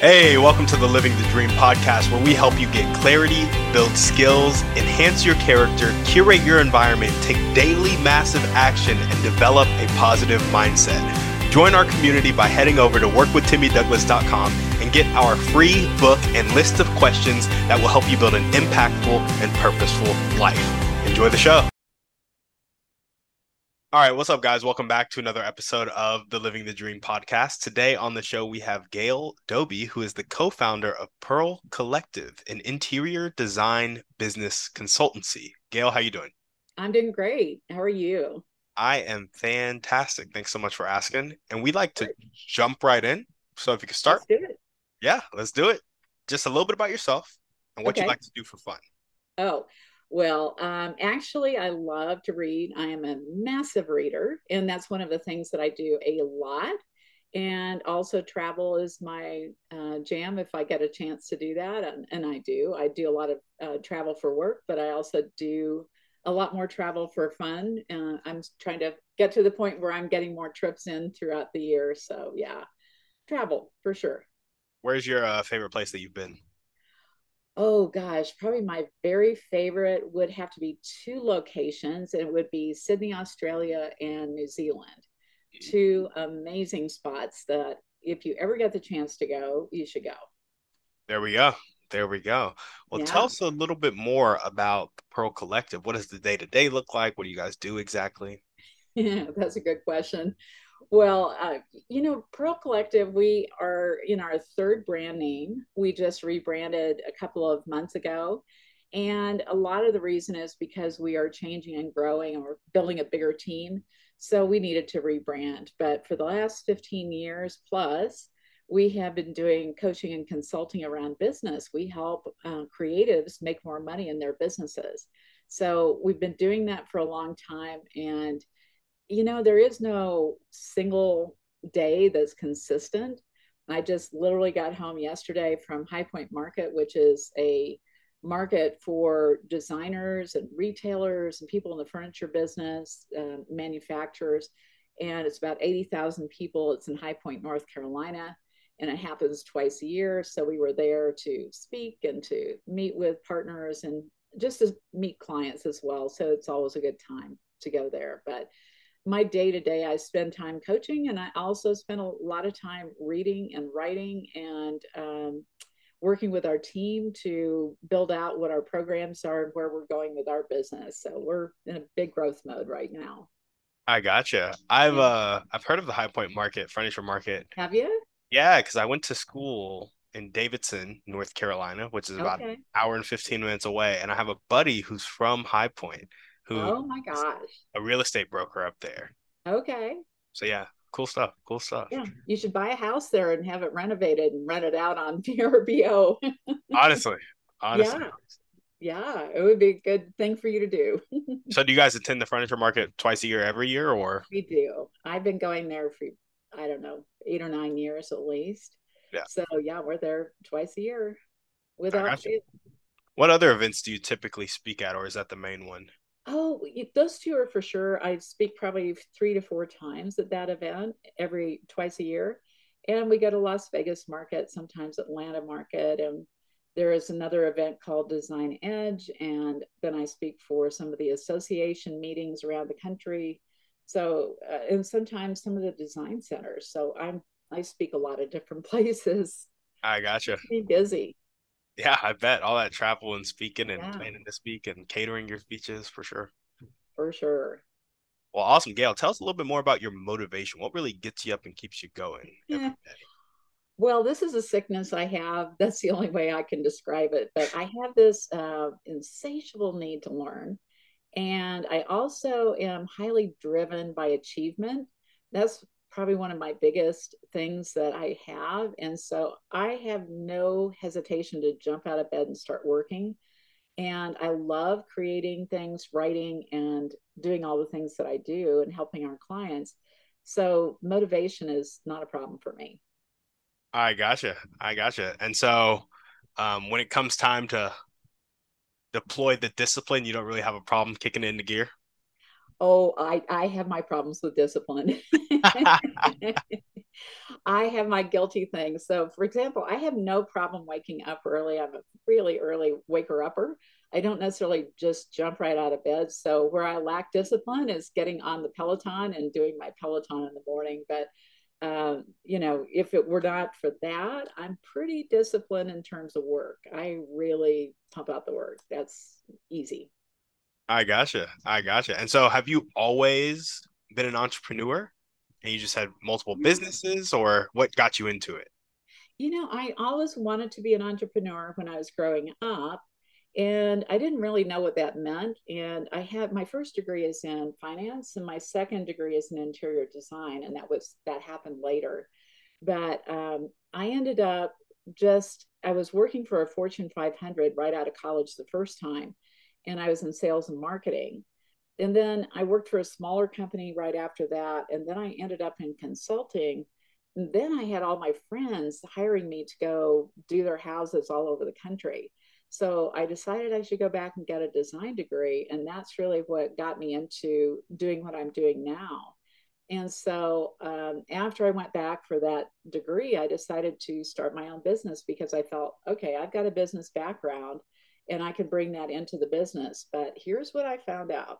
Hey, welcome to the Living the Dream podcast, where we help you get clarity, build skills, enhance your character, curate your environment, take daily massive action, and develop a positive mindset. Join our community by heading over to workwithtimmydouglas.com and get our free book and list of questions that will help you build an impactful and purposeful life. Enjoy the show. All right, what's up, guys? Welcome back to another episode of the Living the Dream podcast. Today on the show, we have Gail Doby, who is the co founder of Pearl Collective, an interior design business consultancy. Gail, how you doing? I'm doing great. How are you? I am fantastic. Thanks so much for asking. And we'd like to jump right in. So if you could start. Let's do it. Yeah, let's do it. Just a little bit about yourself and what okay. you like to do for fun. Oh, well, um, actually, I love to read. I am a massive reader, and that's one of the things that I do a lot. And also, travel is my uh, jam if I get a chance to do that, and, and I do. I do a lot of uh, travel for work, but I also do a lot more travel for fun. Uh, I'm trying to get to the point where I'm getting more trips in throughout the year. So, yeah, travel for sure. Where's your uh, favorite place that you've been? Oh gosh, probably my very favorite would have to be two locations. And it would be Sydney, Australia, and New Zealand. Two amazing spots that if you ever get the chance to go, you should go. There we go. There we go. Well, yeah. tell us a little bit more about the Pearl Collective. What does the day to day look like? What do you guys do exactly? Yeah, that's a good question. Well, uh, you know, Pearl Collective, we are in our third brand name. We just rebranded a couple of months ago. And a lot of the reason is because we are changing and growing and we're building a bigger team. So we needed to rebrand. But for the last 15 years plus, we have been doing coaching and consulting around business. We help uh, creatives make more money in their businesses. So we've been doing that for a long time. And you know, there is no single day that's consistent. I just literally got home yesterday from High Point Market, which is a market for designers and retailers and people in the furniture business, uh, manufacturers. And it's about 80,000 people. It's in High Point, North Carolina, and it happens twice a year. So we were there to speak and to meet with partners and just to meet clients as well. So it's always a good time to go there. But my day to day, I spend time coaching and I also spend a lot of time reading and writing and um, working with our team to build out what our programs are and where we're going with our business. So we're in a big growth mode right now. I gotcha. I've uh I've heard of the High Point Market, furniture market. Have you? Yeah, because I went to school in Davidson, North Carolina, which is about okay. an hour and 15 minutes away. And I have a buddy who's from High Point who oh my gosh. a real estate broker up there. Okay. So yeah cool stuff cool stuff. Yeah you should buy a house there and have it renovated and rent it out on vrbo honestly honestly. Yeah. yeah it would be a good thing for you to do. So do you guys attend the furniture market twice a year every year or? We do. I've been going there for i don't know eight or nine years at least. Yeah. So yeah we're there twice a year without what other events do you typically speak at or is that the main one Oh, those two are for sure. I speak probably three to four times at that event every twice a year. And we go to Las Vegas market, sometimes Atlanta market. And there is another event called Design Edge. And then I speak for some of the association meetings around the country. So, uh, and sometimes some of the design centers. So I'm, I speak a lot of different places. I gotcha. Be busy. Yeah, I bet all that travel and speaking and yeah. planning to speak and catering your speeches for sure. For sure. Well, awesome, Gail. Tell us a little bit more about your motivation. What really gets you up and keeps you going yeah. Well, this is a sickness I have. That's the only way I can describe it. But I have this uh, insatiable need to learn. And I also am highly driven by achievement. That's probably one of my biggest things that I have. And so I have no hesitation to jump out of bed and start working. And I love creating things, writing, and doing all the things that I do and helping our clients. So motivation is not a problem for me. I gotcha. I gotcha. And so um, when it comes time to deploy the discipline, you don't really have a problem kicking it into gear. Oh, I, I have my problems with discipline. I have my guilty things. So, for example, I have no problem waking up early. I'm a really early waker upper. I don't necessarily just jump right out of bed. So, where I lack discipline is getting on the Peloton and doing my Peloton in the morning. But, um, you know, if it were not for that, I'm pretty disciplined in terms of work. I really pump out the work. That's easy. I gotcha. I gotcha. And so, have you always been an entrepreneur and you just had multiple businesses, or what got you into it? You know, I always wanted to be an entrepreneur when I was growing up, and I didn't really know what that meant. And I had my first degree is in finance, and my second degree is in interior design, and that was that happened later. But um, I ended up just I was working for a Fortune 500 right out of college the first time and I was in sales and marketing. And then I worked for a smaller company right after that. And then I ended up in consulting. And then I had all my friends hiring me to go do their houses all over the country. So I decided I should go back and get a design degree. And that's really what got me into doing what I'm doing now. And so um, after I went back for that degree, I decided to start my own business because I felt, okay, I've got a business background and I can bring that into the business. But here's what I found out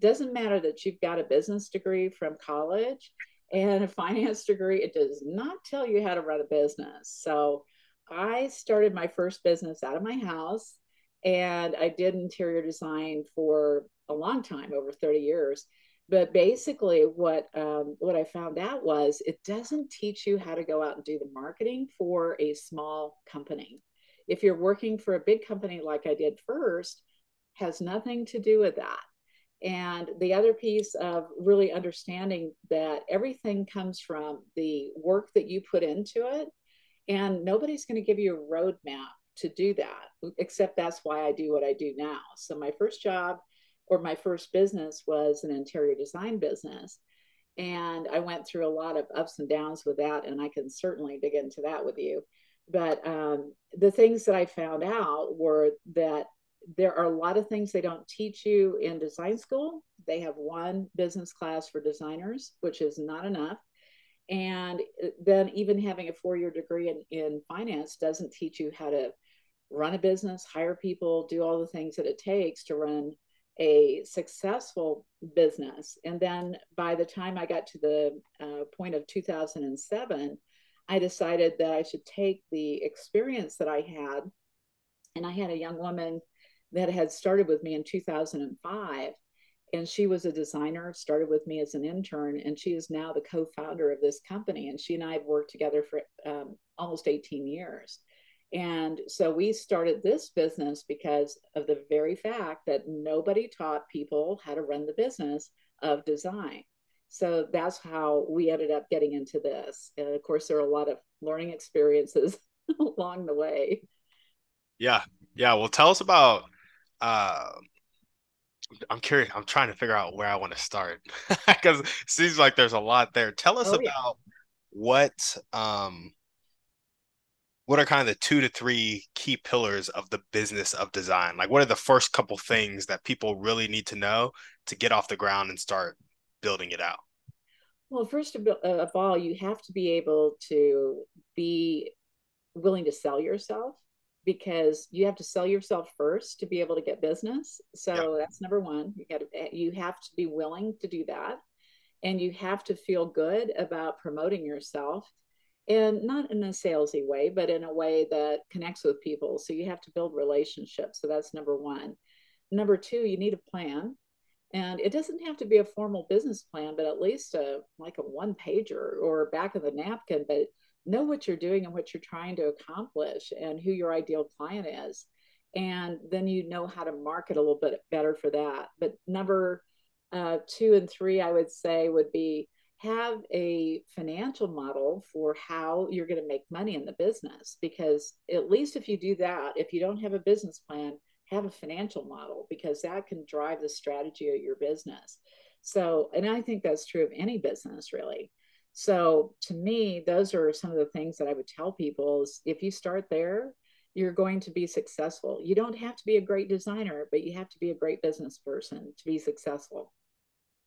doesn't matter that you've got a business degree from college and a finance degree, it does not tell you how to run a business. So I started my first business out of my house and I did interior design for a long time, over 30 years. But basically, what um, what I found out was it doesn't teach you how to go out and do the marketing for a small company if you're working for a big company like I did first, has nothing to do with that. And the other piece of really understanding that everything comes from the work that you put into it. And nobody's going to give you a roadmap to do that, except that's why I do what I do now. So, my first job or my first business was an interior design business. And I went through a lot of ups and downs with that. And I can certainly dig into that with you but um, the things that I found out were that there are a lot of things they don't teach you in design school. They have one business class for designers, which is not enough. And then even having a four year degree in, in finance doesn't teach you how to run a business, hire people, do all the things that it takes to run a successful business. And then by the time I got to the uh, point of 2007, I decided that I should take the experience that I had. And I had a young woman that had started with me in 2005. And she was a designer, started with me as an intern, and she is now the co founder of this company. And she and I have worked together for um, almost 18 years. And so we started this business because of the very fact that nobody taught people how to run the business of design so that's how we ended up getting into this. And of course there are a lot of learning experiences along the way. Yeah. Yeah. Well tell us about uh i'm curious i'm trying to figure out where i want to start because it seems like there's a lot there. Tell us oh, about yeah. what um what are kind of the two to three key pillars of the business of design? Like what are the first couple things that people really need to know to get off the ground and start building it out? Well, first of all, you have to be able to be willing to sell yourself because you have to sell yourself first to be able to get business. So yeah. that's number one. You got to eh, you have to be willing to do that, and you have to feel good about promoting yourself, and not in a salesy way, but in a way that connects with people. So you have to build relationships. So that's number one. Number two, you need a plan and it doesn't have to be a formal business plan but at least a like a one pager or back of the napkin but know what you're doing and what you're trying to accomplish and who your ideal client is. And then you know how to market a little bit better for that. But number uh, two and three i would say would be have a financial model for how you're going to make money in the business because at least if you do that if you don't have a business plan have a financial model because that can drive the strategy of your business. So, and I think that's true of any business really. So, to me, those are some of the things that I would tell people is if you start there, you're going to be successful. You don't have to be a great designer, but you have to be a great business person to be successful.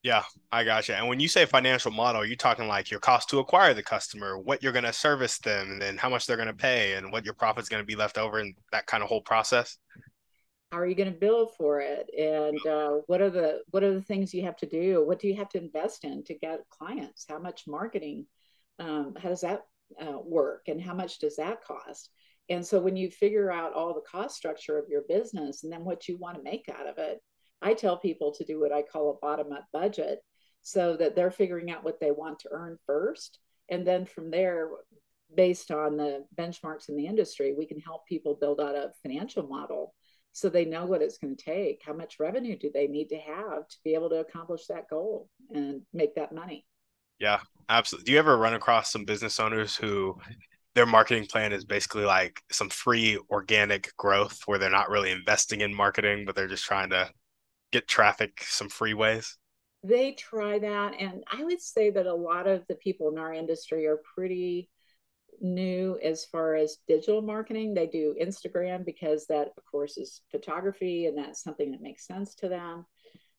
Yeah, I gotcha. And when you say financial model, you're talking like your cost to acquire the customer, what you're going to service them, and then how much they're going to pay, and what your profit's going to be left over, and that kind of whole process. How are you going to bill for it, and uh, what are the what are the things you have to do? What do you have to invest in to get clients? How much marketing? Um, how does that uh, work, and how much does that cost? And so when you figure out all the cost structure of your business, and then what you want to make out of it, I tell people to do what I call a bottom up budget so that they're figuring out what they want to earn first. And then from there, based on the benchmarks in the industry, we can help people build out a financial model so they know what it's going to take. How much revenue do they need to have to be able to accomplish that goal and make that money? Yeah, absolutely. Do you ever run across some business owners who their marketing plan is basically like some free organic growth where they're not really investing in marketing, but they're just trying to get traffic some free ways? They try that. And I would say that a lot of the people in our industry are pretty new as far as digital marketing. They do Instagram because that, of course, is photography and that's something that makes sense to them.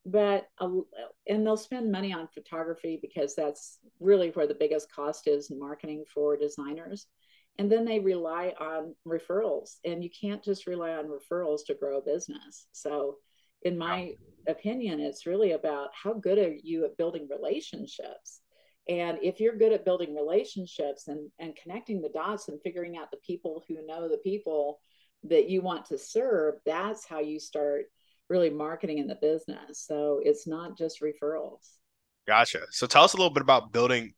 But, and they'll spend money on photography because that's really where the biggest cost is in marketing for designers. And then they rely on referrals, and you can't just rely on referrals to grow a business. So, in my opinion, it's really about how good are you at building relationships. And if you're good at building relationships and, and connecting the dots and figuring out the people who know the people that you want to serve, that's how you start really marketing in the business. So it's not just referrals. Gotcha. So tell us a little bit about building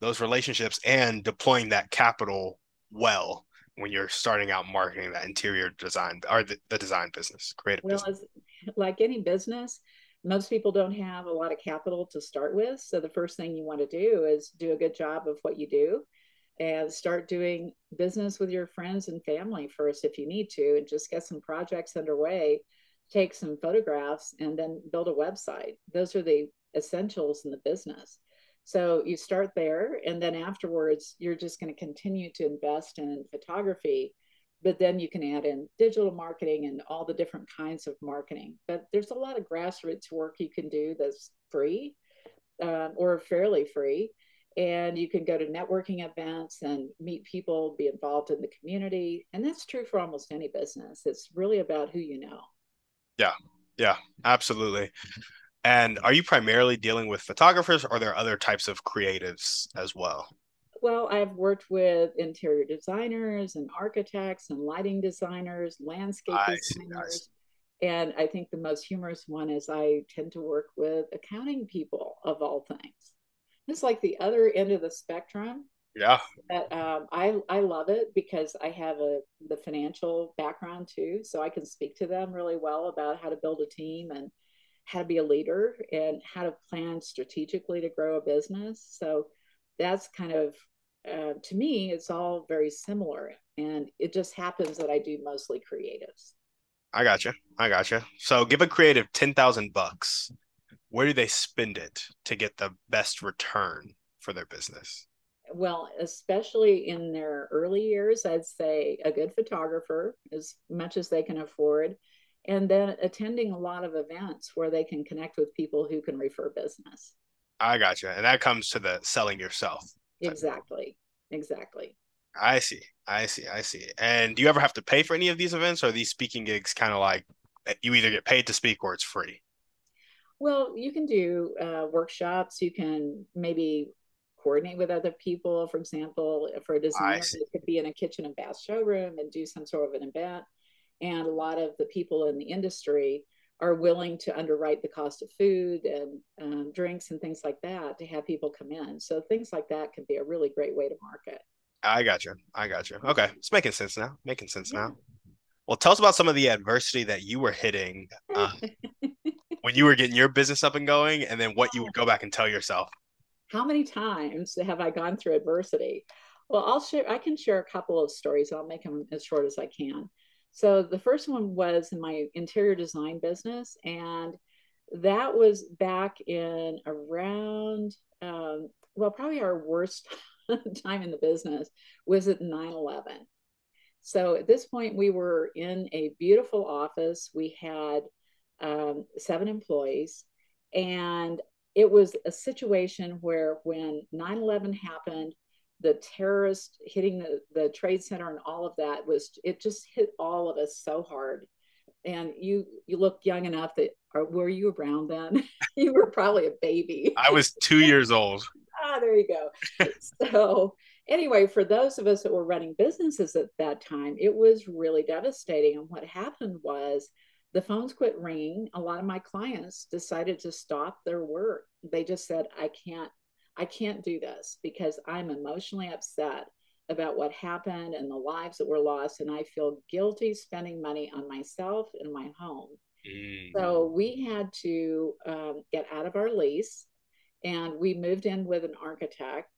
those relationships and deploying that capital well when you're starting out marketing that interior design or the, the design business, creative well, business? As, like any business, most people don't have a lot of capital to start with. So the first thing you want to do is do a good job of what you do and start doing business with your friends and family first if you need to and just get some projects underway take some photographs and then build a website those are the essentials in the business so you start there, and then afterwards, you're just going to continue to invest in photography, but then you can add in digital marketing and all the different kinds of marketing. But there's a lot of grassroots work you can do that's free um, or fairly free. And you can go to networking events and meet people, be involved in the community. And that's true for almost any business. It's really about who you know. Yeah, yeah, absolutely. And are you primarily dealing with photographers or are there other types of creatives as well? Well, I've worked with interior designers and architects and lighting designers, landscape I designers. See, and I think the most humorous one is I tend to work with accounting people of all things. It's like the other end of the spectrum. Yeah. But um, I I love it because I have a the financial background too, so I can speak to them really well about how to build a team and how to be a leader and how to plan strategically to grow a business. So that's kind of, uh, to me, it's all very similar. And it just happens that I do mostly creatives. I gotcha. I gotcha. So give a creative 10,000 bucks. Where do they spend it to get the best return for their business? Well, especially in their early years, I'd say a good photographer, as much as they can afford, and then attending a lot of events where they can connect with people who can refer business. I got you. And that comes to the selling yourself. Exactly. Exactly. I see. I see. I see. And do you ever have to pay for any of these events or these speaking gigs kind of like you either get paid to speak or it's free? Well, you can do uh, workshops. You can maybe coordinate with other people. For example, for a designer, it could be in a kitchen and bath showroom and do some sort of an event and a lot of the people in the industry are willing to underwrite the cost of food and um, drinks and things like that to have people come in. So things like that can be a really great way to market. I got you. I got you. Okay, it's making sense now. Making sense yeah. now. Well, tell us about some of the adversity that you were hitting uh, when you were getting your business up and going, and then what you would go back and tell yourself. How many times have I gone through adversity? Well, I'll share. I can share a couple of stories. I'll make them as short as I can. So the first one was in my interior design business, and that was back in around, um, well, probably our worst time in the business was at 9 11. So at this point, we were in a beautiful office. We had um, seven employees, and it was a situation where when 9-11 happened the terrorist hitting the, the trade center and all of that was it just hit all of us so hard. And you you look young enough that or were you around then? You were probably a baby. I was two years old. Ah there you go. So anyway for those of us that were running businesses at that time it was really devastating. And what happened was the phones quit ringing. A lot of my clients decided to stop their work. They just said i can't i can't do this because i'm emotionally upset about what happened and the lives that were lost and i feel guilty spending money on myself and my home mm. so we had to um, get out of our lease and we moved in with an architect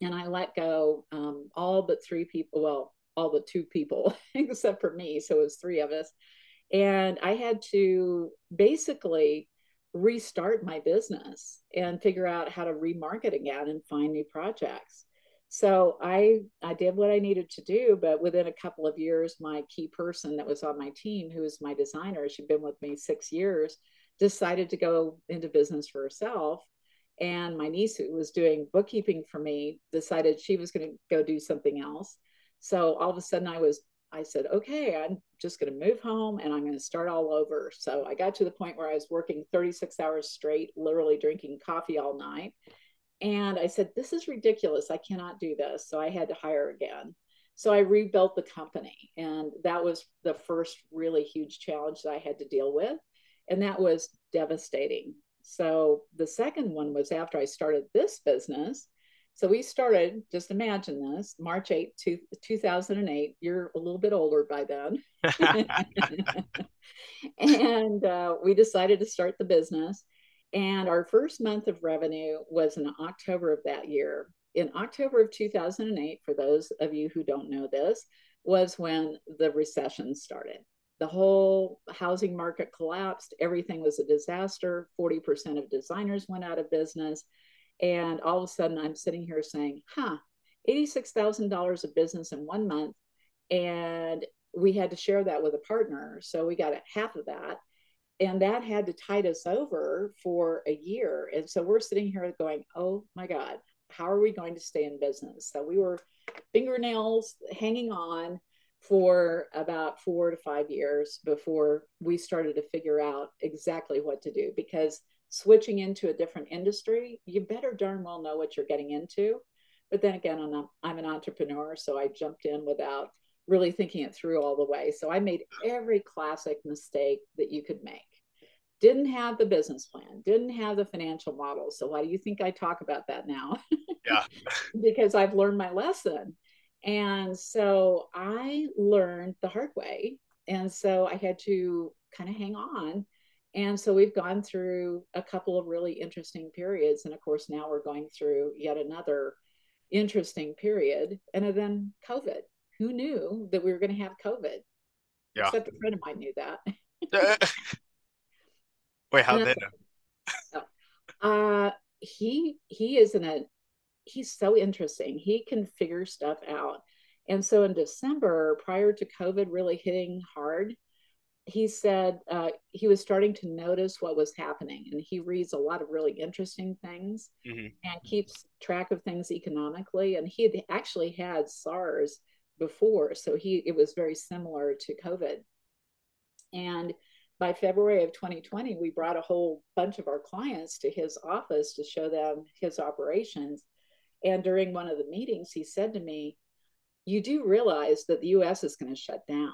and i let go um, all but three people well all but two people except for me so it was three of us and I had to basically restart my business and figure out how to remarket again and find new projects. So I I did what I needed to do, but within a couple of years, my key person that was on my team, who was my designer, she'd been with me six years, decided to go into business for herself. And my niece, who was doing bookkeeping for me, decided she was going to go do something else. So all of a sudden, I was I said, okay, I'm just going to move home and I'm going to start all over. So I got to the point where I was working 36 hours straight, literally drinking coffee all night. And I said, this is ridiculous. I cannot do this. So I had to hire again. So I rebuilt the company. And that was the first really huge challenge that I had to deal with. And that was devastating. So the second one was after I started this business so we started, just imagine this, March 8, 2008. You're a little bit older by then. and uh, we decided to start the business. And our first month of revenue was in October of that year. In October of 2008, for those of you who don't know this, was when the recession started. The whole housing market collapsed. Everything was a disaster. 40% of designers went out of business and all of a sudden, I'm sitting here saying, huh, $86,000 of business in one month. And we had to share that with a partner. So we got half of that. And that had to tide us over for a year. And so we're sitting here going, oh my God, how are we going to stay in business? So we were fingernails hanging on for about four to five years before we started to figure out exactly what to do because switching into a different industry, you better darn well know what you're getting into. But then again, I'm, I'm an entrepreneur, so I jumped in without really thinking it through all the way. So I made every classic mistake that you could make. Didn't have the business plan, didn't have the financial model. So why do you think I talk about that now? Yeah. because I've learned my lesson. And so I learned the hard way. And so I had to kind of hang on and so we've gone through a couple of really interesting periods. And of course, now we're going through yet another interesting period. And then COVID. Who knew that we were going to have COVID? Yeah. Except a friend of mine knew that. Wait, how did know? Uh, he he is in a he's so interesting. He can figure stuff out. And so in December, prior to COVID really hitting hard, he said uh, he was starting to notice what was happening and he reads a lot of really interesting things mm-hmm. and keeps track of things economically and he had actually had sars before so he it was very similar to covid and by february of 2020 we brought a whole bunch of our clients to his office to show them his operations and during one of the meetings he said to me you do realize that the us is going to shut down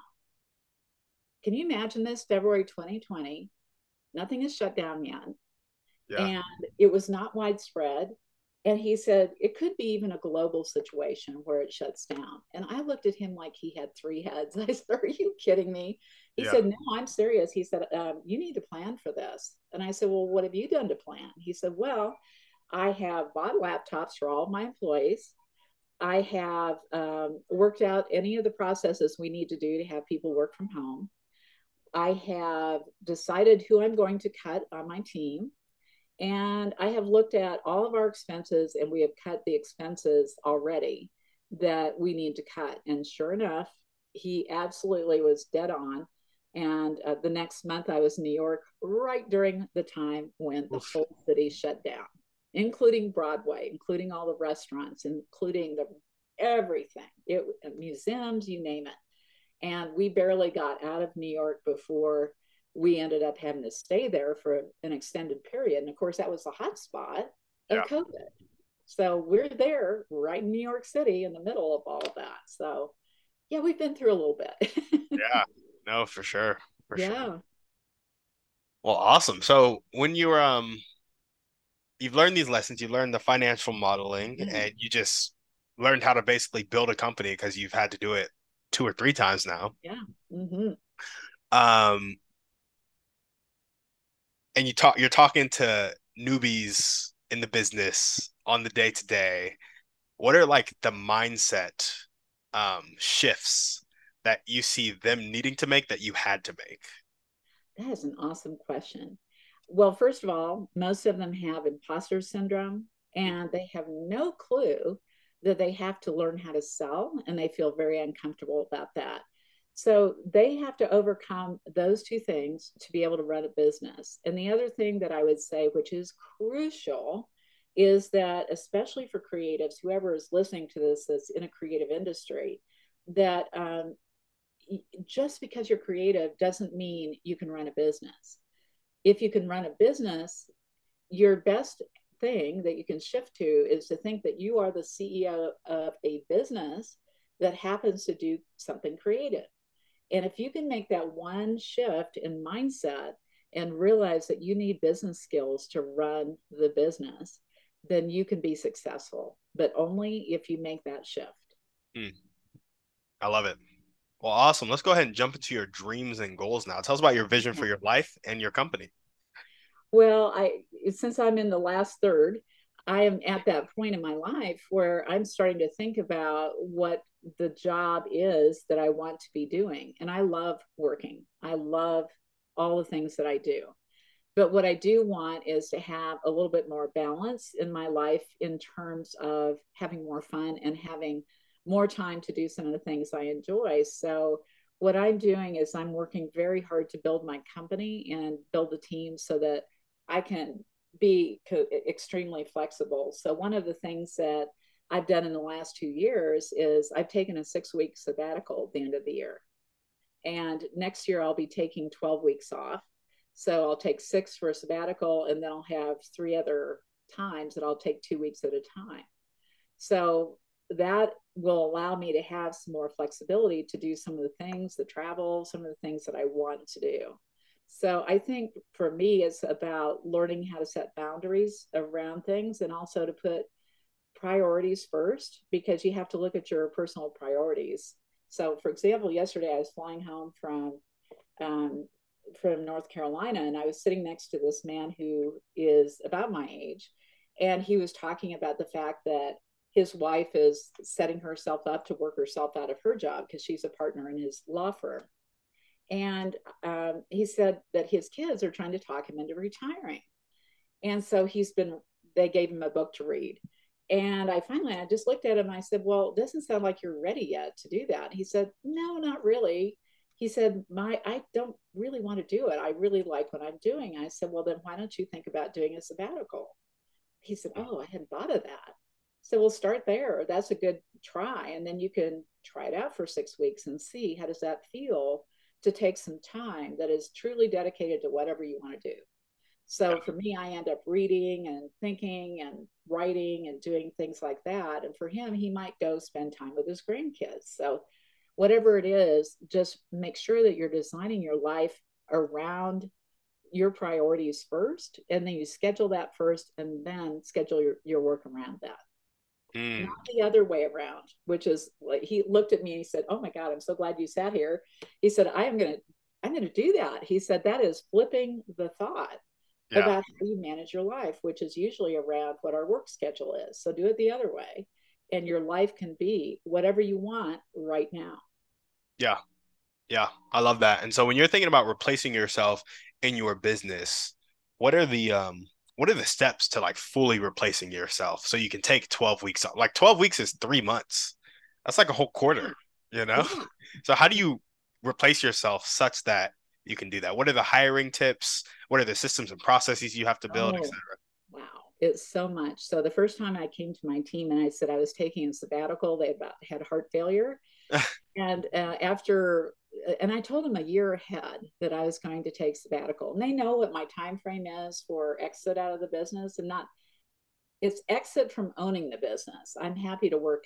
can you imagine this? February 2020, nothing is shut down yet. Yeah. And it was not widespread. And he said it could be even a global situation where it shuts down. And I looked at him like he had three heads. I said, Are you kidding me? He yeah. said, No, I'm serious. He said, um, You need to plan for this. And I said, Well, what have you done to plan? He said, Well, I have bought laptops for all of my employees. I have um, worked out any of the processes we need to do to have people work from home. I have decided who I'm going to cut on my team. And I have looked at all of our expenses and we have cut the expenses already that we need to cut. And sure enough, he absolutely was dead on. And uh, the next month, I was in New York right during the time when the Oof. whole city shut down, including Broadway, including all the restaurants, including the everything, it, museums, you name it. And we barely got out of New York before we ended up having to stay there for an extended period. And of course, that was the hot spot of yeah. COVID. So we're there right in New York City in the middle of all of that. So yeah, we've been through a little bit. yeah, no, for sure. For yeah. Sure. Well, awesome. So when you were um you've learned these lessons, you learned the financial modeling mm-hmm. and you just learned how to basically build a company because you've had to do it two or three times now. Yeah. Mm-hmm. Um and you talk you're talking to newbies in the business on the day to day what are like the mindset um shifts that you see them needing to make that you had to make that is an awesome question well first of all most of them have imposter syndrome and they have no clue that they have to learn how to sell and they feel very uncomfortable about that so they have to overcome those two things to be able to run a business. And the other thing that I would say, which is crucial, is that especially for creatives, whoever is listening to this that's in a creative industry, that um, just because you're creative doesn't mean you can run a business. If you can run a business, your best thing that you can shift to is to think that you are the CEO of a business that happens to do something creative. And if you can make that one shift in mindset and realize that you need business skills to run the business, then you can be successful, but only if you make that shift. Mm. I love it. Well, awesome. Let's go ahead and jump into your dreams and goals now. Tell us about your vision for your life and your company. Well, I since I'm in the last third, I am at that point in my life where I'm starting to think about what the job is that I want to be doing. And I love working, I love all the things that I do. But what I do want is to have a little bit more balance in my life in terms of having more fun and having more time to do some of the things I enjoy. So, what I'm doing is I'm working very hard to build my company and build the team so that I can be co- extremely flexible. So one of the things that I've done in the last two years is I've taken a six week sabbatical at the end of the year. And next year I'll be taking 12 weeks off. So I'll take six for a sabbatical and then I'll have three other times that I'll take two weeks at a time. So that will allow me to have some more flexibility to do some of the things, the travel, some of the things that I want to do. So I think for me, it's about learning how to set boundaries around things and also to put priorities first because you have to look at your personal priorities. So, for example, yesterday I was flying home from um, from North Carolina, and I was sitting next to this man who is about my age, and he was talking about the fact that his wife is setting herself up to work herself out of her job because she's a partner in his law firm. And um, he said that his kids are trying to talk him into retiring. And so he's been, they gave him a book to read. And I finally, I just looked at him. I said, Well, doesn't sound like you're ready yet to do that. He said, No, not really. He said, My, I don't really want to do it. I really like what I'm doing. I said, Well, then why don't you think about doing a sabbatical? He said, Oh, I hadn't thought of that. So we'll start there. That's a good try. And then you can try it out for six weeks and see how does that feel to take some time that is truly dedicated to whatever you want to do. So for me, I end up reading and thinking and writing and doing things like that. And for him, he might go spend time with his grandkids. So whatever it is, just make sure that you're designing your life around your priorities first. And then you schedule that first and then schedule your, your work around that. Mm. Not the other way around, which is like he looked at me and he said, Oh my God, I'm so glad you sat here. He said, I am gonna I'm gonna do that. He said that is flipping the thought yeah. about how you manage your life, which is usually around what our work schedule is. So do it the other way. And your life can be whatever you want right now. Yeah. Yeah. I love that. And so when you're thinking about replacing yourself in your business, what are the um what are the steps to like fully replacing yourself so you can take 12 weeks off? Like 12 weeks is three months. That's like a whole quarter, you know? So how do you replace yourself such that you can do that? What are the hiring tips? What are the systems and processes you have to build, Oh, etc.? wow. It's so much. So the first time I came to my team and I said I was taking a sabbatical, they about had heart failure. and uh, after and I told them a year ahead that I was going to take sabbatical. And they know what my time frame is for exit out of the business and not it's exit from owning the business. I'm happy to work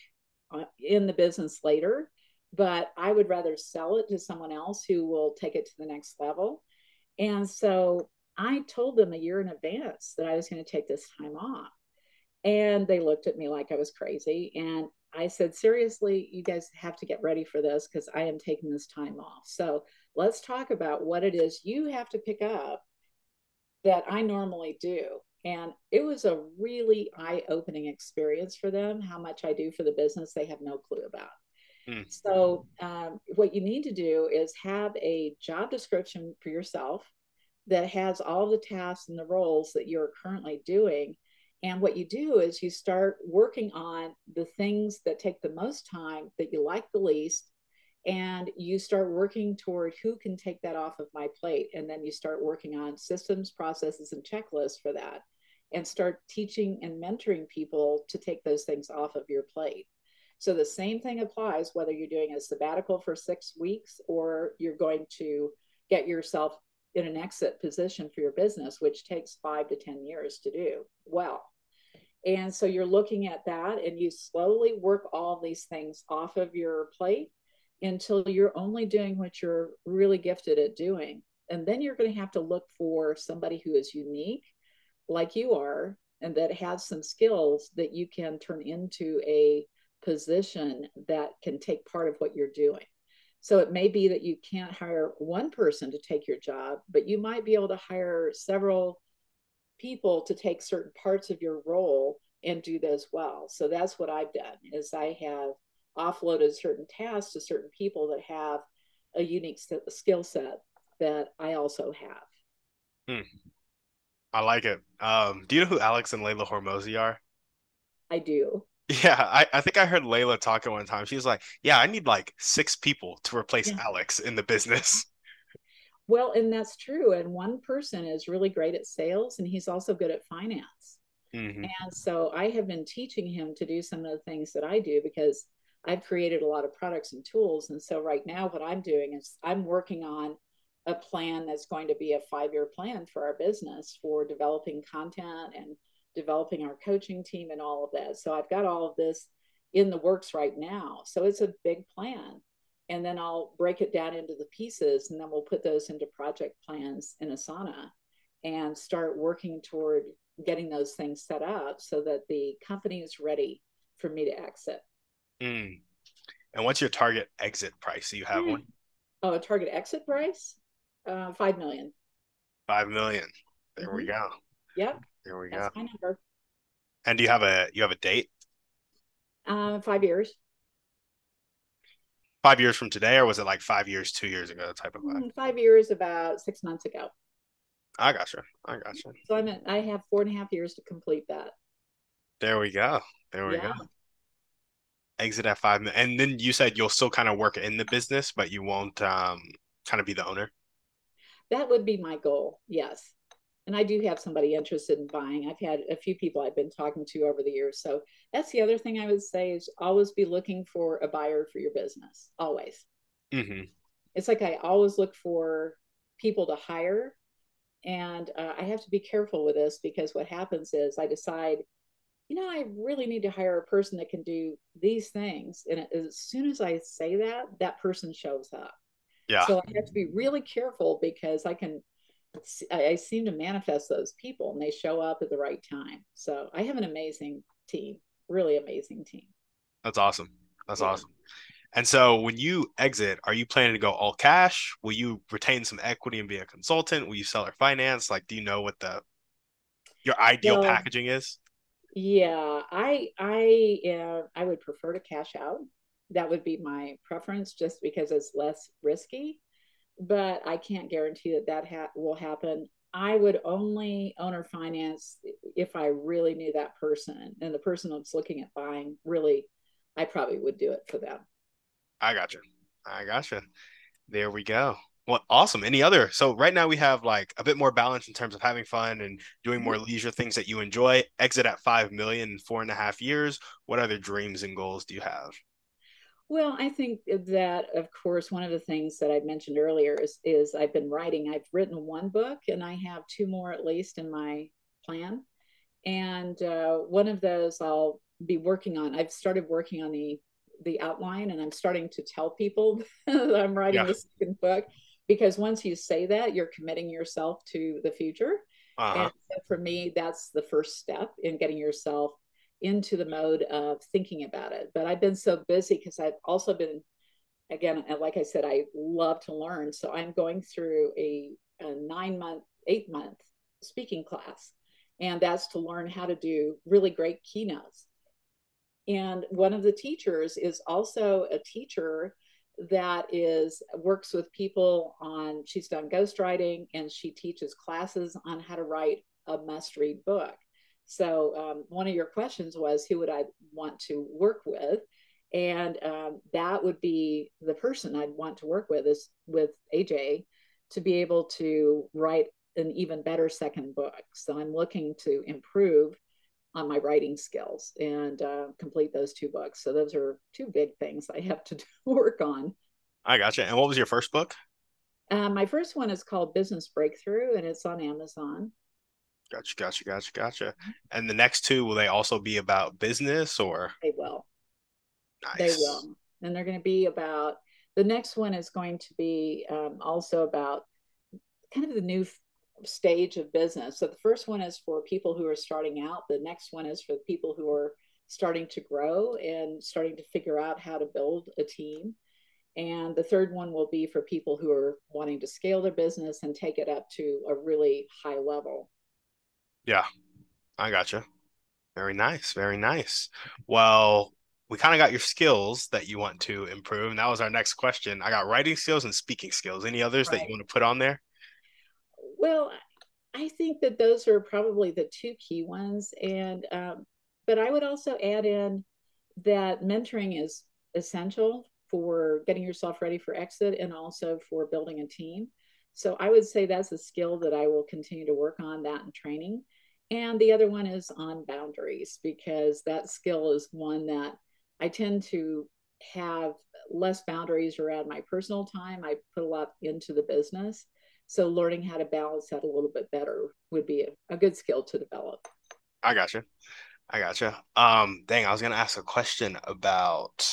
uh, in the business later, but I would rather sell it to someone else who will take it to the next level. And so I told them a year in advance that I was going to take this time off. And they looked at me like I was crazy. And I said, seriously, you guys have to get ready for this because I am taking this time off. So let's talk about what it is you have to pick up that I normally do. And it was a really eye opening experience for them. How much I do for the business, they have no clue about. Mm. So, um, what you need to do is have a job description for yourself that has all the tasks and the roles that you're currently doing. And what you do is you start working on the things that take the most time that you like the least. And you start working toward who can take that off of my plate. And then you start working on systems, processes, and checklists for that and start teaching and mentoring people to take those things off of your plate. So the same thing applies whether you're doing a sabbatical for six weeks or you're going to get yourself in an exit position for your business, which takes five to 10 years to do well. And so you're looking at that and you slowly work all these things off of your plate until you're only doing what you're really gifted at doing. And then you're going to have to look for somebody who is unique like you are and that has some skills that you can turn into a position that can take part of what you're doing. So it may be that you can't hire one person to take your job, but you might be able to hire several people to take certain parts of your role and do those well. So that's what I've done is I have offloaded certain tasks to certain people that have a unique skill set that I also have. Hmm. I like it. Um, do you know who Alex and Leila Hormozi are? I do. Yeah, I, I think I heard Leila talking one time. She was like, Yeah, I need like six people to replace yeah. Alex in the business. Well, and that's true. And one person is really great at sales and he's also good at finance. Mm-hmm. And so I have been teaching him to do some of the things that I do because I've created a lot of products and tools. And so right now, what I'm doing is I'm working on a plan that's going to be a five year plan for our business for developing content and developing our coaching team and all of that. So I've got all of this in the works right now. So it's a big plan. And then I'll break it down into the pieces and then we'll put those into project plans in Asana and start working toward getting those things set up so that the company is ready for me to exit. Mm. And what's your target exit price? Do you have mm. one? Oh, a target exit price? Uh, five million. Five million. There mm-hmm. we go. Yep. There we That's go. my number. And do you have a you have a date? Uh, five years. Five years from today, or was it like five years, two years ago, type of mm, five years, about six months ago. I gotcha. I gotcha. So I'm at, I have four and a half years to complete that. There we go. There we yeah. go. Exit at five, and then you said you'll still kind of work in the business, but you won't um kind of be the owner. That would be my goal. Yes and I do have somebody interested in buying. I've had a few people I've been talking to over the years. So that's the other thing I would say is always be looking for a buyer for your business. Always. Mm-hmm. It's like I always look for people to hire. And uh, I have to be careful with this because what happens is I decide, you know, I really need to hire a person that can do these things. And as soon as I say that, that person shows up. Yeah. So I have to be really careful because I can I seem to manifest those people and they show up at the right time. So I have an amazing team, really amazing team. That's awesome. That's yeah. awesome. And so when you exit, are you planning to go all cash? Will you retain some equity and be a consultant? Will you sell or finance? Like, do you know what the your ideal packaging is? Yeah, I I uh, I would prefer to cash out. That would be my preference, just because it's less risky but I can't guarantee that that ha- will happen. I would only owner finance if I really knew that person and the person that's looking at buying really, I probably would do it for them. I got you. I got you. There we go. Well, awesome. Any other? So right now we have like a bit more balance in terms of having fun and doing more mm-hmm. leisure things that you enjoy. Exit at five million in four and a half years. What other dreams and goals do you have? Well, I think that, of course, one of the things that I mentioned earlier is, is I've been writing. I've written one book, and I have two more at least in my plan. And uh, one of those I'll be working on. I've started working on the the outline, and I'm starting to tell people that I'm writing yeah. the second book because once you say that, you're committing yourself to the future. Uh-huh. And so for me, that's the first step in getting yourself into the mode of thinking about it. But I've been so busy because I've also been, again, like I said, I love to learn. So I'm going through a, a nine month, eight month speaking class. And that's to learn how to do really great keynotes. And one of the teachers is also a teacher that is works with people on she's done ghostwriting and she teaches classes on how to write a must read book so um, one of your questions was who would I want to work with? And um, that would be the person I'd want to work with is with AJ to be able to write an even better second book. So I'm looking to improve on my writing skills and uh, complete those two books. So those are two big things I have to work on. I gotcha. And what was your first book? Uh, my first one is called Business Breakthrough, and it's on Amazon. Gotcha, gotcha, gotcha, gotcha. And the next two, will they also be about business or? They will. Nice. They will. And they're going to be about, the next one is going to be um, also about kind of the new stage of business. So the first one is for people who are starting out, the next one is for people who are starting to grow and starting to figure out how to build a team. And the third one will be for people who are wanting to scale their business and take it up to a really high level. Yeah, I gotcha. Very nice. Very nice. Well, we kind of got your skills that you want to improve. And that was our next question. I got writing skills and speaking skills. Any others right. that you want to put on there? Well, I think that those are probably the two key ones. And, um, but I would also add in that mentoring is essential for getting yourself ready for exit and also for building a team. So I would say that's a skill that I will continue to work on that in training. And the other one is on boundaries because that skill is one that I tend to have less boundaries around my personal time. I put a lot into the business. So learning how to balance that a little bit better would be a, a good skill to develop. I gotcha. I gotcha. Um, dang, I was gonna ask a question about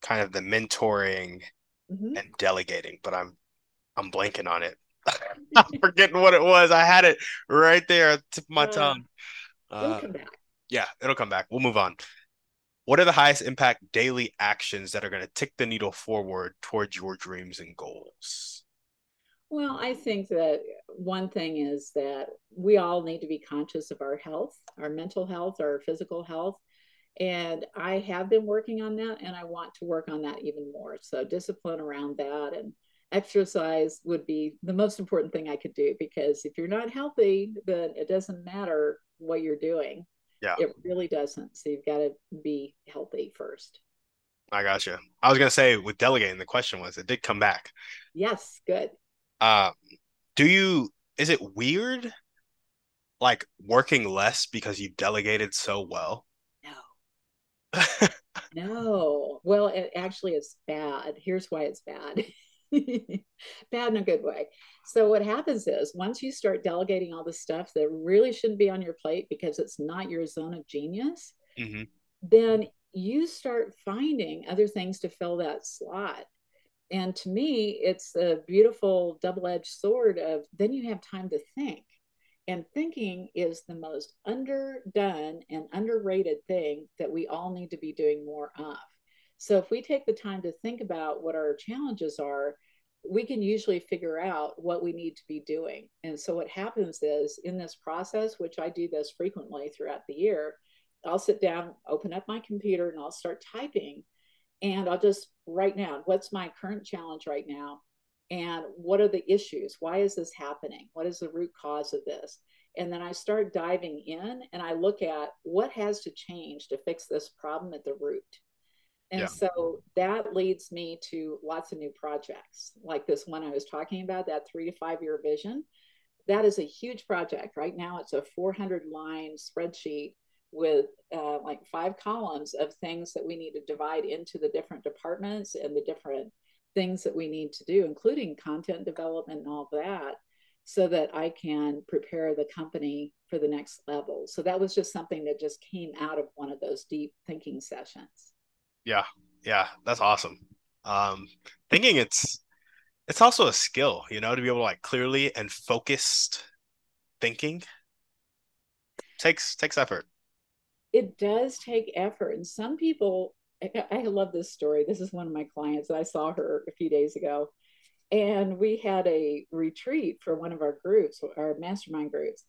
kind of the mentoring mm-hmm. and delegating, but I'm I'm blanking on it. I'm forgetting what it was. I had it right there at the tip of my uh, tongue. Uh, yeah, it'll come back. We'll move on. What are the highest impact daily actions that are going to tick the needle forward towards your dreams and goals? Well, I think that one thing is that we all need to be conscious of our health, our mental health, our physical health. And I have been working on that and I want to work on that even more. So, discipline around that and exercise would be the most important thing I could do because if you're not healthy, then it doesn't matter what you're doing. Yeah. It really doesn't. So you've got to be healthy first. I got you. I was gonna say with delegating, the question was it did come back. Yes, good. Um, do you is it weird like working less because you delegated so well? No. no. Well, it actually is bad. Here's why it's bad. Bad in a good way. So what happens is once you start delegating all the stuff that really shouldn't be on your plate because it's not your zone of genius, mm-hmm. then you start finding other things to fill that slot. And to me, it's a beautiful double-edged sword of then you have time to think. And thinking is the most underdone and underrated thing that we all need to be doing more of. So if we take the time to think about what our challenges are, we can usually figure out what we need to be doing. And so what happens is in this process, which I do this frequently throughout the year, I'll sit down, open up my computer, and I'll start typing. And I'll just write down what's my current challenge right now? And what are the issues? Why is this happening? What is the root cause of this? And then I start diving in and I look at what has to change to fix this problem at the root And yeah. so that leads me to lots of new projects like this one I was talking about, that three to five year vision. That is a huge project. Right now, it's a 400 line spreadsheet with uh, like five columns of things that we need to divide into the different departments and the different things that we need to do, including content development and all that, so that I can prepare the company for the next level. So that was just something that just came out of one of those deep thinking sessions. Yeah, yeah, that's awesome. Um, thinking it's it's also a skill, you know, to be able to like clearly and focused thinking takes takes effort. It does take effort, and some people. I, love this story. This is one of my clients. I saw her a few days ago, and we had a retreat for one of our groups, our mastermind groups,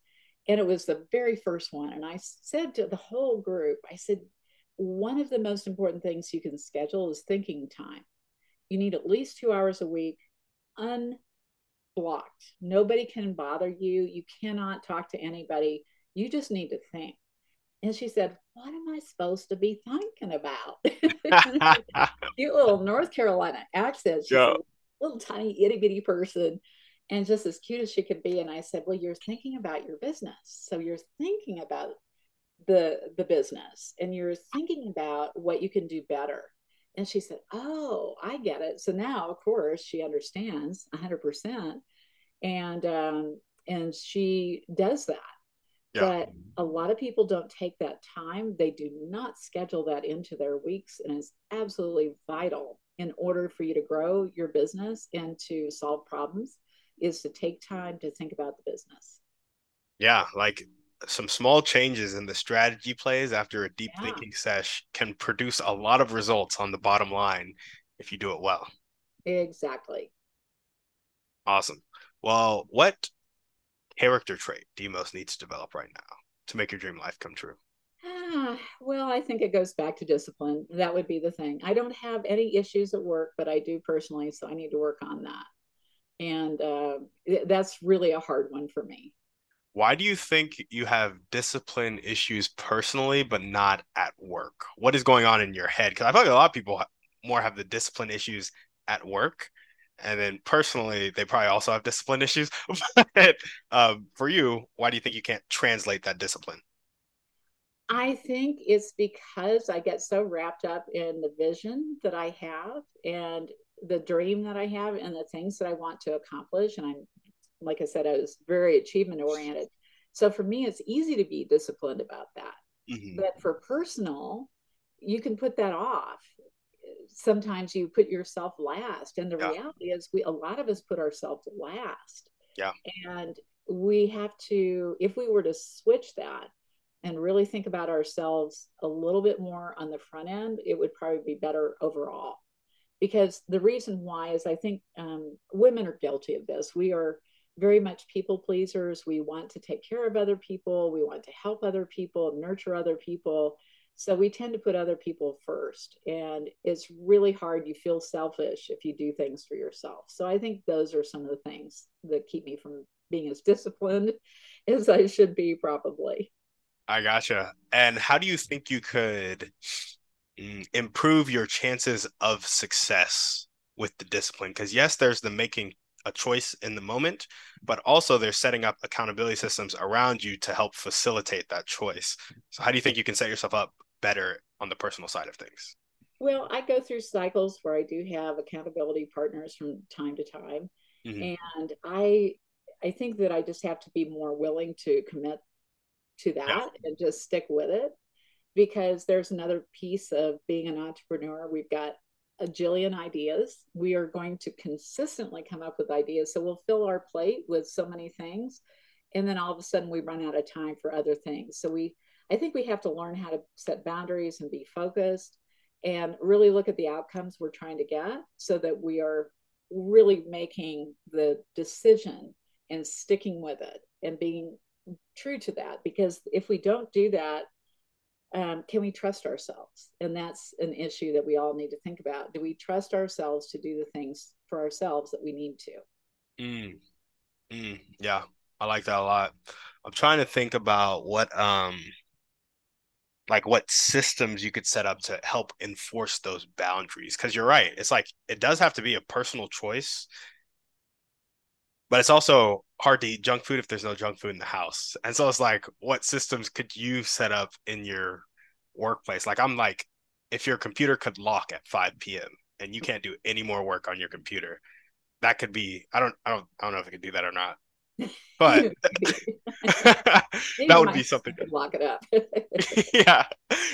and it was the very first one. And I said to the whole group, I said, one of the most important things you can schedule is thinking time. You need at least two hours a week unblocked. Nobody can bother you. You cannot talk to anybody. You just need to think. And she said, What am I supposed to be thinking about? Cute little North Carolina accent. She's yeah. a little tiny itty bitty person and just as cute as she could be. And I said, Well, you're thinking about your business. So you're thinking about the the business and you're thinking about what you can do better. And she said oh i get it. So now of course she understands 100% and um and she does that. Yeah. but a lot of people don't take that time. They do not schedule that into their weeks and it's absolutely vital in order for you to grow your business and to solve problems is to take time to think about the business. Yeah like some small changes in the strategy plays after a deep yeah. thinking sesh can produce a lot of results on the bottom line if you do it well. Exactly. Awesome. Well, what character trait do you most need to develop right now to make your dream life come true? Ah, well, I think it goes back to discipline. That would be the thing. I don't have any issues at work, but I do personally, so I need to work on that. And uh, that's really a hard one for me why do you think you have discipline issues personally but not at work? What is going on in your head? Because i feel like a lot of people more have the discipline issues at work and then personally they probably also have discipline issues. But um, for you why do you think you can't translate that discipline? I think it's because i get so wrapped up in the vision that i have and the dream that i have and the things that i want to accomplish and i'm like I said, I was very achievement oriented. So for me, it's easy to be disciplined about that. Mm-hmm. But for personal, you can put that off. Sometimes you put yourself last. And the yeah. reality is we a lot of us put ourselves last. Yeah. And we have to, if we were to switch that and really think about ourselves a little bit more on the front end, it would probably be better overall. Because the reason why is I think um, women are guilty of this. We are very much people pleasers. We want to take care of other people. We want to help other people, nurture other people. So we tend to put other people first. And it's really hard. You feel selfish if you do things for yourself. So I think those are some of the things that keep me from being as disciplined as I should be, probably. I gotcha. And how do you think you could mm, improve your chances of success with the discipline? Because, yes, there's the making a choice in the moment, but also they're setting up accountability systems around you to help facilitate that choice. So, how do you think you can set yourself up better on the personal side of things? Well, I go through cycles where I do have accountability partners from time to time, mm-hmm. and I I think that I just have to be more willing to commit to that yeah. and just stick with it because there's another piece of being an entrepreneur. We've got a jillion ideas. We are going to consistently come up with ideas. So we'll fill our plate with so many things. And then all of a sudden we run out of time for other things. So we, I think we have to learn how to set boundaries and be focused and really look at the outcomes we're trying to get so that we are really making the decision and sticking with it and being true to that. Because if we don't do that, um, can we trust ourselves? And that's an issue that we all need to think about. Do we trust ourselves to do the things for ourselves that we need to? Mm. Mm. Yeah, I like that a lot. I'm trying to think about what um like what systems you could set up to help enforce those boundaries because you're right it's like it does have to be a personal choice but it's also hard to eat junk food if there's no junk food in the house and so it's like what systems could you set up in your workplace like i'm like if your computer could lock at 5 p.m and you can't do any more work on your computer that could be i don't i don't i don't know if i could do that or not but that would be something to lock it up. yeah.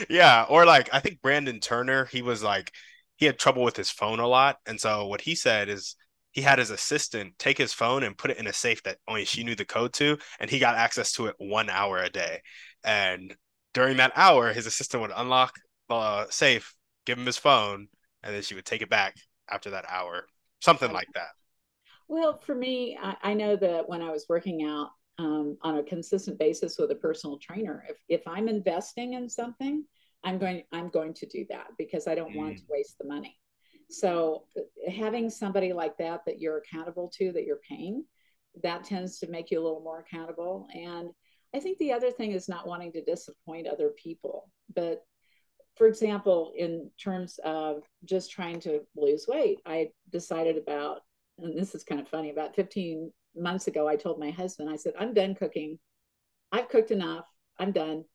Yeah. Or like I think Brandon Turner, he was like he had trouble with his phone a lot. And so what he said is he had his assistant take his phone and put it in a safe that only she knew the code to, and he got access to it one hour a day. And during that hour, his assistant would unlock the safe, give him his phone, and then she would take it back after that hour. Something like that. Well, for me, I, I know that when I was working out um, on a consistent basis with a personal trainer, if, if I'm investing in something, I'm going I'm going to do that because I don't mm. want to waste the money. So uh, having somebody like that that you're accountable to, that you're paying, that tends to make you a little more accountable. And I think the other thing is not wanting to disappoint other people. But for example, in terms of just trying to lose weight, I decided about and this is kind of funny, about 15 months ago, I told my husband, I said, I'm done cooking. I've cooked enough. I'm done.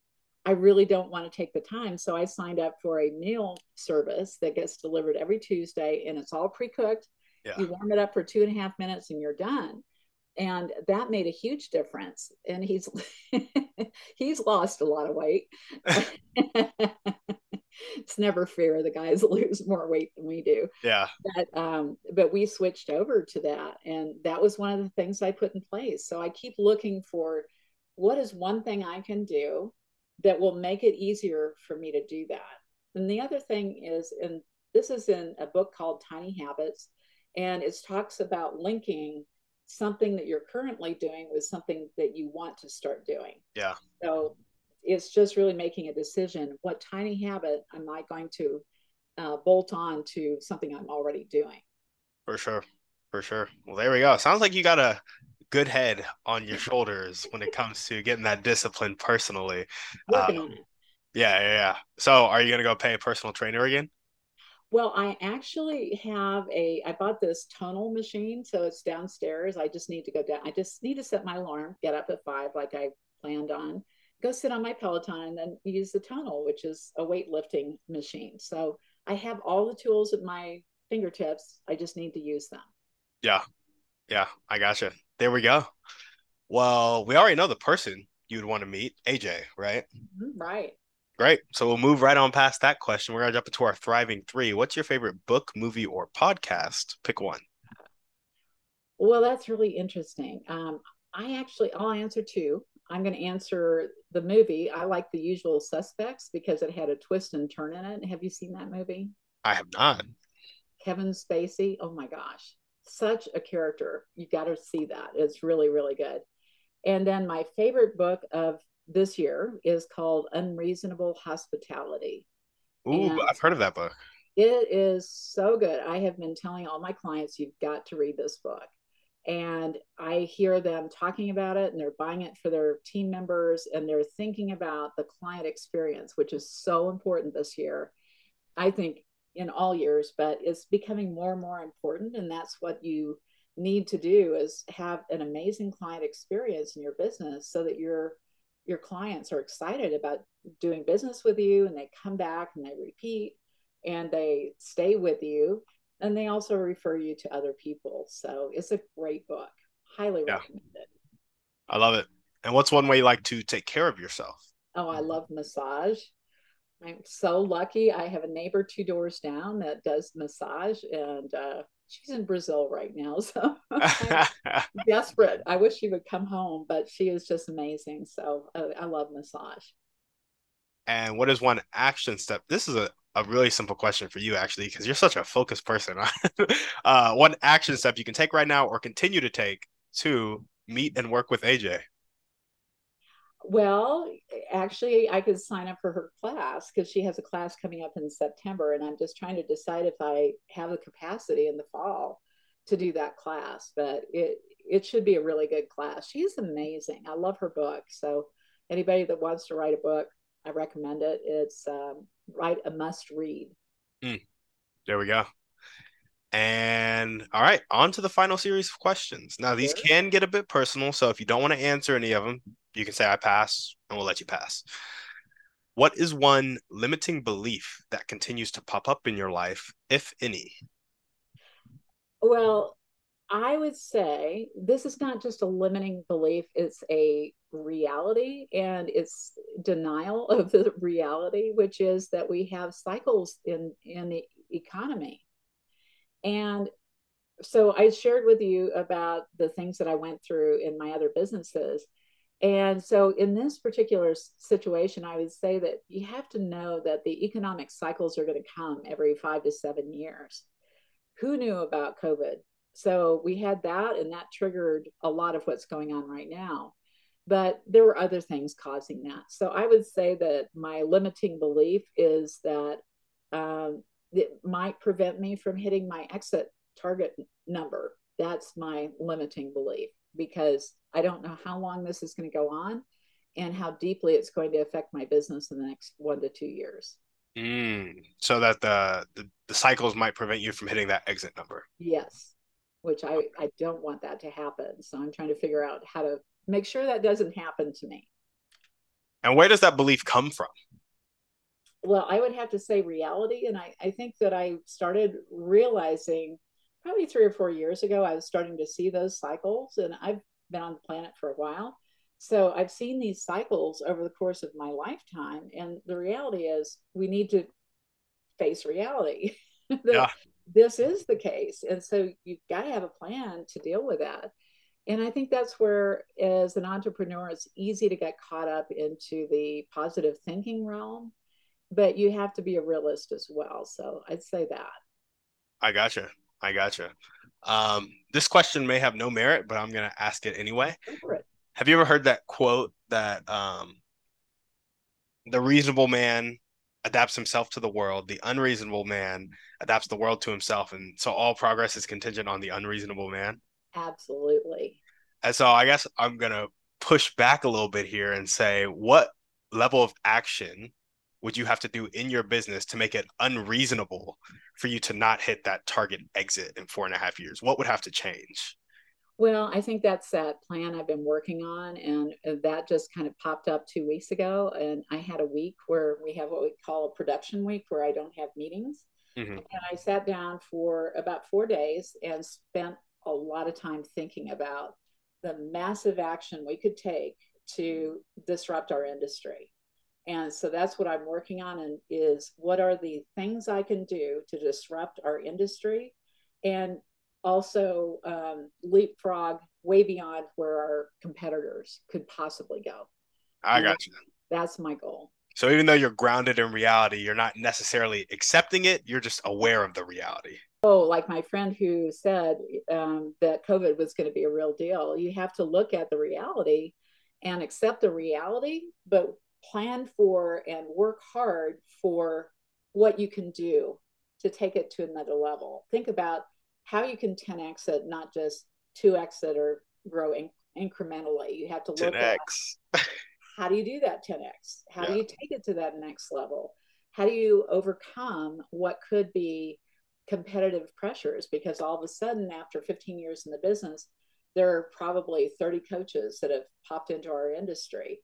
I really don't want to take the time. So I signed up for a meal service that gets delivered every Tuesday and it's all pre cooked. Yeah. You warm it up for two and a half minutes and you're done. And that made a huge difference. And he's he's lost a lot of weight. it's never fair. The guys lose more weight than we do. Yeah. But um, but we switched over to that, and that was one of the things I put in place. So I keep looking for what is one thing I can do that will make it easier for me to do that. And the other thing is, and this is in a book called Tiny Habits, and it talks about linking something that you're currently doing with something that you want to start doing. Yeah. So it's just really making a decision what tiny habit am i going to uh, bolt on to something i'm already doing for sure for sure well there we go sounds like you got a good head on your shoulders when it comes to getting that discipline personally uh, yeah, yeah yeah so are you going to go pay a personal trainer again well, I actually have a, I bought this Tonal machine. So it's downstairs. I just need to go down. I just need to set my alarm, get up at five, like I planned on go sit on my Peloton and then use the Tonal, which is a weightlifting machine. So I have all the tools at my fingertips. I just need to use them. Yeah. Yeah. I gotcha. There we go. Well, we already know the person you would want to meet, AJ, right? Mm-hmm, right. Great. So we'll move right on past that question. We're going to jump into our thriving three. What's your favorite book, movie, or podcast? Pick one. Well, that's really interesting. Um, I actually, I'll answer two. I'm going to answer the movie. I like The Usual Suspects because it had a twist and turn in it. Have you seen that movie? I have not. Kevin Spacey. Oh my gosh, such a character. You got to see that. It's really, really good. And then my favorite book of this year is called Unreasonable Hospitality. Ooh, and I've heard of that book. It is so good. I have been telling all my clients, you've got to read this book and I hear them talking about it and they're buying it for their team members and they're thinking about the client experience, which is so important this year. I think in all years, but it's becoming more and more important. And that's what you need to do is have an amazing client experience in your business so that your your clients are excited about doing business with you and they come back and they repeat and they stay with you and they also refer you to other people. So it's a great book. Highly yeah. recommend it. I love it. And what's one way you like to take care of yourself? Oh, I love massage. I'm so lucky. I have a neighbor two doors down that does massage, and uh, she's in Brazil right now. So desperate. I wish she would come home, but she is just amazing. So uh, I love massage. And what is one action step? This is a a really simple question for you actually because you're such a focused person uh, one action step you can take right now or continue to take to meet and work with aj well actually i could sign up for her class because she has a class coming up in september and i'm just trying to decide if i have the capacity in the fall to do that class but it it should be a really good class she's amazing i love her book so anybody that wants to write a book I recommend it. It's um, right a must read. Mm. There we go. And all right, on to the final series of questions. Now, these sure. can get a bit personal. So if you don't want to answer any of them, you can say I pass and we'll let you pass. What is one limiting belief that continues to pop up in your life, if any? Well, I would say this is not just a limiting belief, it's a reality and it's denial of the reality, which is that we have cycles in, in the economy and so I shared with you about the things that I went through in my other businesses. And so in this particular situation, I would say that you have to know that the economic cycles are going to come every five to seven years. Who knew about COVID? So we had that, and that triggered a lot of what's going on right now. But there were other things causing that. So I would say that my limiting belief is that um, that might prevent me from hitting my exit target number. That's my limiting belief because I don't know how long this is going to go on and how deeply it's going to affect my business in the next one to two years. Mm, so that the, the, the cycles might prevent you from hitting that exit number. Yes, which I I don't want that to happen. So I'm trying to figure out how to make sure that doesn't happen to me. And where does that belief come from? well, I would have to say reality. And I, I think that I started realizing probably three or four years ago, I was starting to see those cycles. And I've been on the planet for a while. So I've seen these cycles over the course of my lifetime. And the reality is, we need to face reality. yeah. This is the case. And so you've got to have a plan to deal with that. And I think that's where, as an entrepreneur, it's easy to get caught up into the positive thinking realm but you have to be a realist as well. So I'd say that. I gotcha. I gotcha. Um, this question may have no merit, but I'm going to ask it anyway. It. Have you ever heard that quote that um, the reasonable man adapts himself to the world, the unreasonable man adapts the world to himself, and so all progress is contingent on the unreasonable man? Absolutely. And so I guess I'm going to push back a little bit here and say, what level of action would you have to do in your business to make it unreasonable for you to not hit that target exit in four and a half years? What would have to change? Well, I think that's that plan I've been working on, and that just kind of popped up two weeks ago. And I had a week where we have what we call a production week where I don't have meetings. Mm-hmm. And I sat down for about four days and spent a lot of time thinking about the massive action we could take to disrupt our industry and so that's what i'm working on and is what are the things i can do to disrupt our industry and also um, leapfrog way beyond where our competitors could possibly go. I got you that's my goal. So even though you're grounded in reality you're not necessarily accepting it you're just aware of the reality. Oh like my friend who said um, that covid was going to be a real deal. You have to look at the reality and accept the reality but plan for and work hard for what you can do to take it to another level. Think about how you can 10x it, not just 2x it or grow in- incrementally. You have to look 10x. at how do you do that 10x? How yeah. do you take it to that next level? How do you overcome what could be competitive pressures? Because all of a sudden, after 15 years in the business, there are probably 30 coaches that have popped into our industry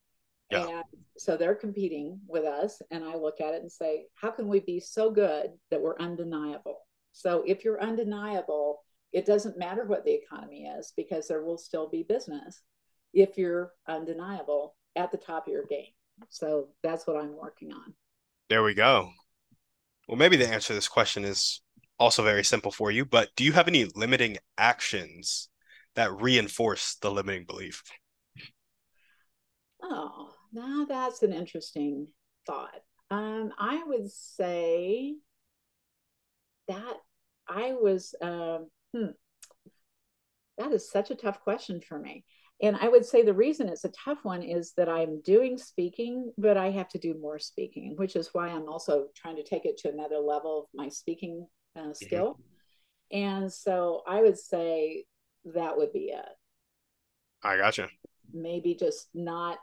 yeah. And so they're competing with us. And I look at it and say, how can we be so good that we're undeniable? So if you're undeniable, it doesn't matter what the economy is because there will still be business if you're undeniable at the top of your game. So that's what I'm working on. There we go. Well, maybe the answer to this question is also very simple for you, but do you have any limiting actions that reinforce the limiting belief? Oh, now that's an interesting thought. Um, I would say that I was, um, hmm, that is such a tough question for me. And I would say the reason it's a tough one is that I'm doing speaking, but I have to do more speaking, which is why I'm also trying to take it to another level of my speaking uh, mm-hmm. skill. Mm-hmm. And so I would say that would be it. I gotcha. Maybe just not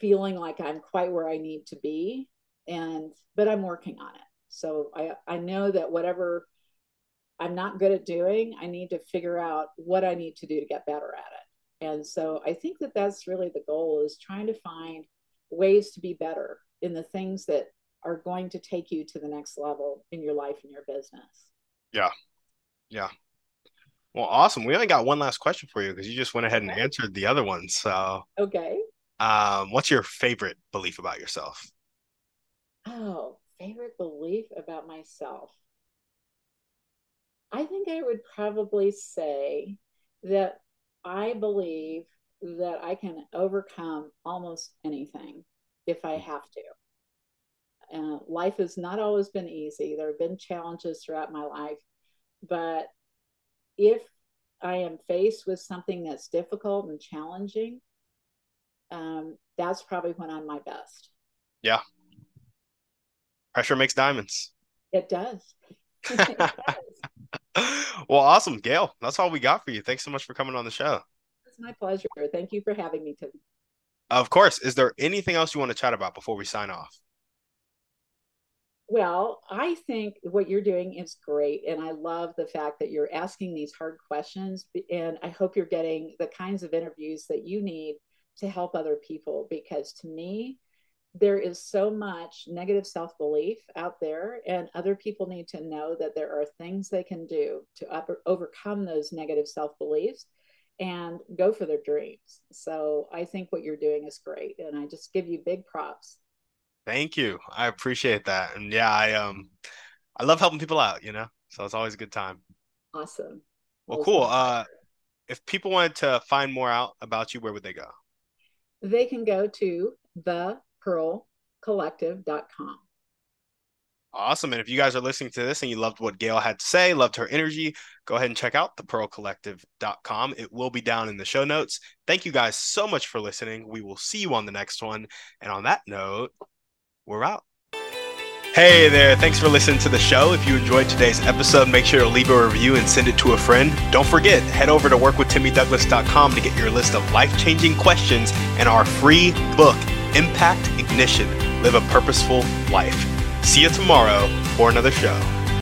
feeling like I'm quite where I need to be. And, but I'm working on it. So I, I know that whatever I'm not good at doing, I need to figure out what I need to do to get better at it. And so I think that that's really the goal is trying to find ways to be better in the things that are going to take you to the next level in your life and your business. Yeah. Yeah. Well, awesome. We only got one last question for you because you just went ahead and answered the other one. So, okay. Um, what's your favorite belief about yourself? Oh, favorite belief about myself. I think I would probably say that I believe that I can overcome almost anything if I have to. Uh, life has not always been easy. There have been challenges throughout my life, but if I am faced with something that's difficult and challenging, um, that's probably when I'm my best. Yeah. Pressure makes diamonds. It does. it does. well, awesome, Gail. That's all we got for you. Thanks so much for coming on the show. It's my pleasure. Thank you for having me, Tim. Of course. Is there anything else you want to chat about before we sign off? Well, I think what you're doing is great. And I love the fact that you're asking these hard questions. And I hope you're getting the kinds of interviews that you need to help other people because to me, there is so much negative self belief out there, and other people need to know that there are things they can do to up- overcome those negative self beliefs and go for their dreams. So I think what you're doing is great, and I just give you big props. Thank you. I appreciate that, and yeah, I um, I love helping people out. You know, so it's always a good time. Awesome. Well, cool. Uh, if people wanted to find more out about you, where would they go? They can go to thepearlcollective.com. Awesome. And if you guys are listening to this and you loved what Gail had to say, loved her energy, go ahead and check out thepearlcollective.com. It will be down in the show notes. Thank you guys so much for listening. We will see you on the next one. And on that note, we're out. Hey there, thanks for listening to the show. If you enjoyed today's episode, make sure to leave a review and send it to a friend. Don't forget, head over to workwithtimmydouglas.com to get your list of life changing questions and our free book, Impact Ignition Live a Purposeful Life. See you tomorrow for another show.